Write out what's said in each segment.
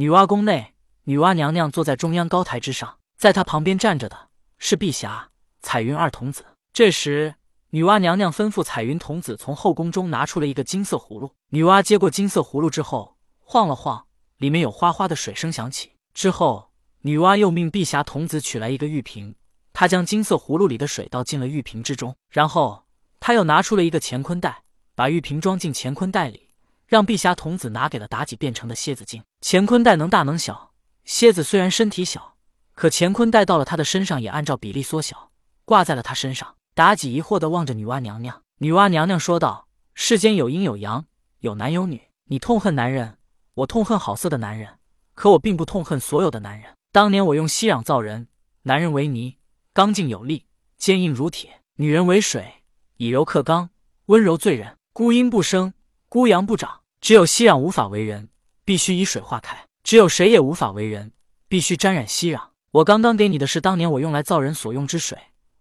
女娲宫内，女娲娘娘坐在中央高台之上，在她旁边站着的是碧霞、彩云二童子。这时，女娲娘娘吩咐彩云童子从后宫中拿出了一个金色葫芦。女娲接过金色葫芦之后，晃了晃，里面有哗哗的水声响起。之后，女娲又命碧霞童子取来一个玉瓶，她将金色葫芦里的水倒进了玉瓶之中，然后她又拿出了一个乾坤袋，把玉瓶装进乾坤袋里。让碧霞童子拿给了妲己变成的蝎子精。乾坤袋能大能小，蝎子虽然身体小，可乾坤袋到了他的身上也按照比例缩小，挂在了他身上。妲己疑惑地望着女娲娘娘，女娲娘娘说道：“世间有阴有阳，有男有女。你痛恨男人，我痛恨好色的男人，可我并不痛恨所有的男人。当年我用息壤造人，男人为泥，刚劲有力，坚硬如铁；女人为水，以柔克刚，温柔醉人。孤阴不生。”孤阳不长，只有息壤无法为人，必须以水化开；只有谁也无法为人，必须沾染息壤。我刚刚给你的是当年我用来造人所用之水，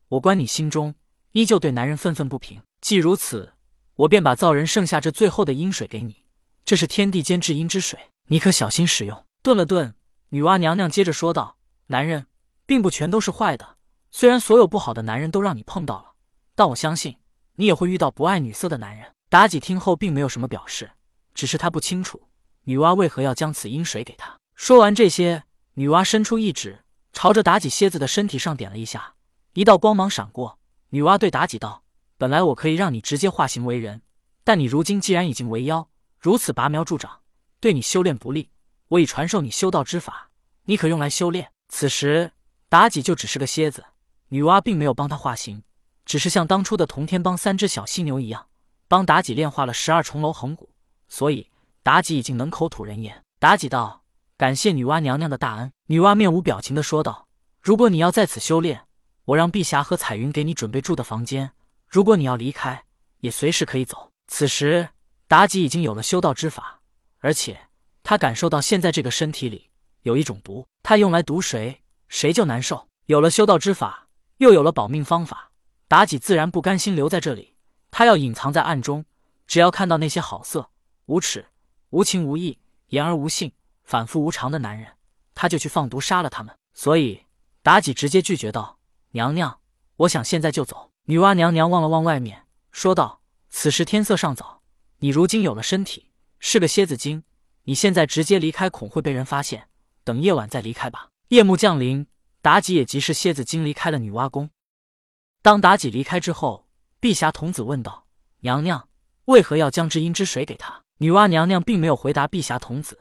我观你心中依旧对男人愤愤不平。既如此，我便把造人剩下这最后的阴水给你，这是天地间至阴之水，你可小心使用。顿了顿，女娲娘娘接着说道：“男人并不全都是坏的，虽然所有不好的男人都让你碰到了，但我相信你也会遇到不爱女色的男人。”妲己听后并没有什么表示，只是她不清楚女娲为何要将此阴水给她。说完这些，女娲伸出一指，朝着妲己蝎子的身体上点了一下，一道光芒闪过。女娲对妲己道：“本来我可以让你直接化形为人，但你如今既然已经为妖，如此拔苗助长，对你修炼不利。我已传授你修道之法，你可用来修炼。”此时，妲己就只是个蝎子，女娲并没有帮她化形，只是像当初的同天帮三只小犀牛一样。帮妲己炼化了十二重楼横骨，所以妲己已经能口吐人言。妲己道：“感谢女娲娘娘的大恩。”女娲面无表情的说道：“如果你要在此修炼，我让碧霞和彩云给你准备住的房间。如果你要离开，也随时可以走。”此时，妲己已经有了修道之法，而且她感受到现在这个身体里有一种毒，她用来毒谁，谁就难受。有了修道之法，又有了保命方法，妲己自然不甘心留在这里。他要隐藏在暗中，只要看到那些好色、无耻、无情无义、言而无信、反复无常的男人，他就去放毒杀了他们。所以妲己直接拒绝道：“娘娘，我想现在就走。”女娲娘娘望了望外面，说道：“此时天色尚早，你如今有了身体，是个蝎子精，你现在直接离开恐会被人发现，等夜晚再离开吧。”夜幕降临，妲己也即是蝎子精离开了女娲宫。当妲己离开之后。碧霞童子问道：“娘娘，为何要将至阴之水给他？”女娲娘娘并没有回答碧霞童子，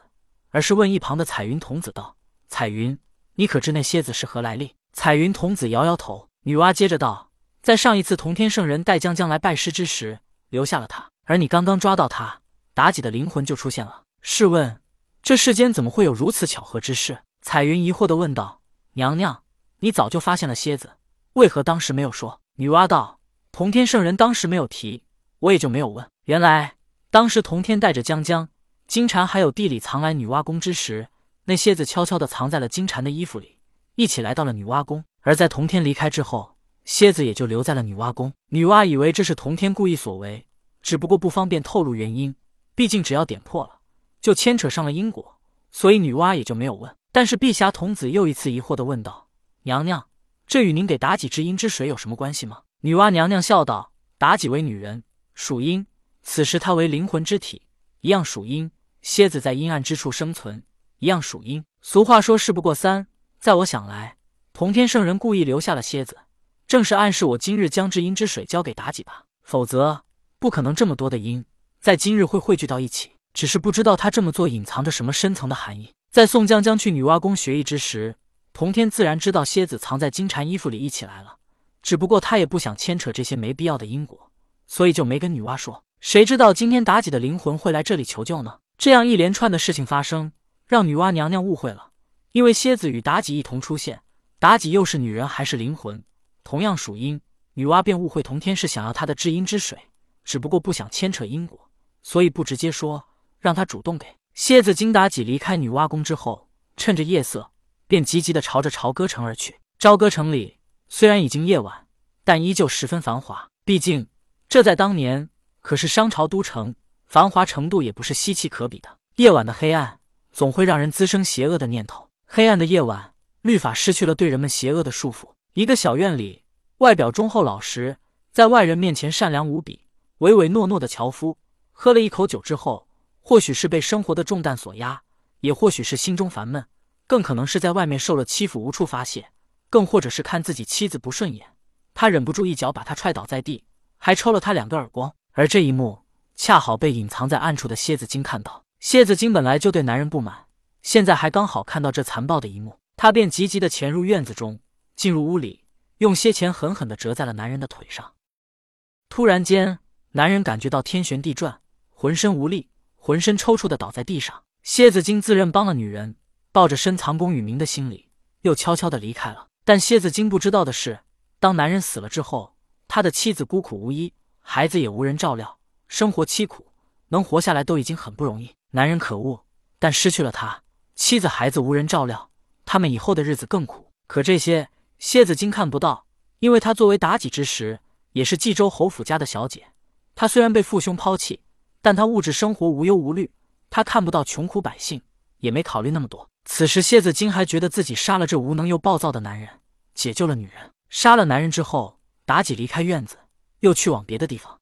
而是问一旁的彩云童子道：“彩云，你可知那蝎子是何来历？”彩云童子摇摇头。女娲接着道：“在上一次同天圣人带将将来拜师之时，留下了他，而你刚刚抓到他，妲己的灵魂就出现了。试问，这世间怎么会有如此巧合之事？”彩云疑惑的问道：“娘娘，你早就发现了蝎子，为何当时没有说？”女娲道。同天圣人当时没有提，我也就没有问。原来当时同天带着江江、金蝉还有地里藏来女娲宫之时，那蝎子悄悄地藏在了金蝉的衣服里，一起来到了女娲宫。而在同天离开之后，蝎子也就留在了女娲宫。女娲以为这是同天故意所为，只不过不方便透露原因，毕竟只要点破了，就牵扯上了因果，所以女娲也就没有问。但是碧霞童子又一次疑惑地问道：“娘娘，这与您给妲己之阴之水有什么关系吗？”女娲娘娘笑道：“妲己为女人，属阴。此时她为灵魂之体，一样属阴。蝎子在阴暗之处生存，一样属阴。俗话说事不过三，在我想来，同天圣人故意留下了蝎子，正是暗示我今日将至阴之水交给妲己吧。否则，不可能这么多的阴在今日会汇聚到一起。只是不知道他这么做隐藏着什么深层的含义。在宋江将去女娲宫学艺之时，同天自然知道蝎子藏在金蝉衣服里一起来了。”只不过他也不想牵扯这些没必要的因果，所以就没跟女娲说。谁知道今天妲己的灵魂会来这里求救呢？这样一连串的事情发生，让女娲娘娘误会了。因为蝎子与妲己一同出现，妲己又是女人还是灵魂，同样属阴，女娲便误会同天是想要她的至阴之水，只不过不想牵扯因果，所以不直接说，让她主动给。蝎子经妲己离开女娲宫之后，趁着夜色，便急急的朝着朝歌城而去。朝歌城里。虽然已经夜晚，但依旧十分繁华。毕竟这在当年可是商朝都城，繁华程度也不是稀奇可比的。夜晚的黑暗总会让人滋生邪恶的念头。黑暗的夜晚，律法失去了对人们邪恶的束缚。一个小院里，外表忠厚老实，在外人面前善良无比、唯唯诺诺的樵夫，喝了一口酒之后，或许是被生活的重担所压，也或许是心中烦闷，更可能是在外面受了欺负无处发泄，更或者是看自己妻子不顺眼，他忍不住一脚把她踹倒在地，还抽了她两个耳光。而这一幕恰好被隐藏在暗处的蝎子精看到。蝎子精本来就对男人不满。现在还刚好看到这残暴的一幕，他便急急的潜入院子中，进入屋里，用些钱狠狠的折在了男人的腿上。突然间，男人感觉到天旋地转，浑身无力，浑身抽搐的倒在地上。蝎子精自认帮了女人，抱着深藏功与名的心理，又悄悄的离开了。但蝎子精不知道的是，当男人死了之后，他的妻子孤苦无依，孩子也无人照料，生活凄苦，能活下来都已经很不容易。男人可恶，但失去了他。妻子孩子无人照料，他们以后的日子更苦。可这些蝎子精看不到，因为他作为妲己之时，也是冀州侯府家的小姐。她虽然被父兄抛弃，但她物质生活无忧无虑。她看不到穷苦百姓，也没考虑那么多。此时蝎子精还觉得自己杀了这无能又暴躁的男人，解救了女人。杀了男人之后，妲己离开院子，又去往别的地方。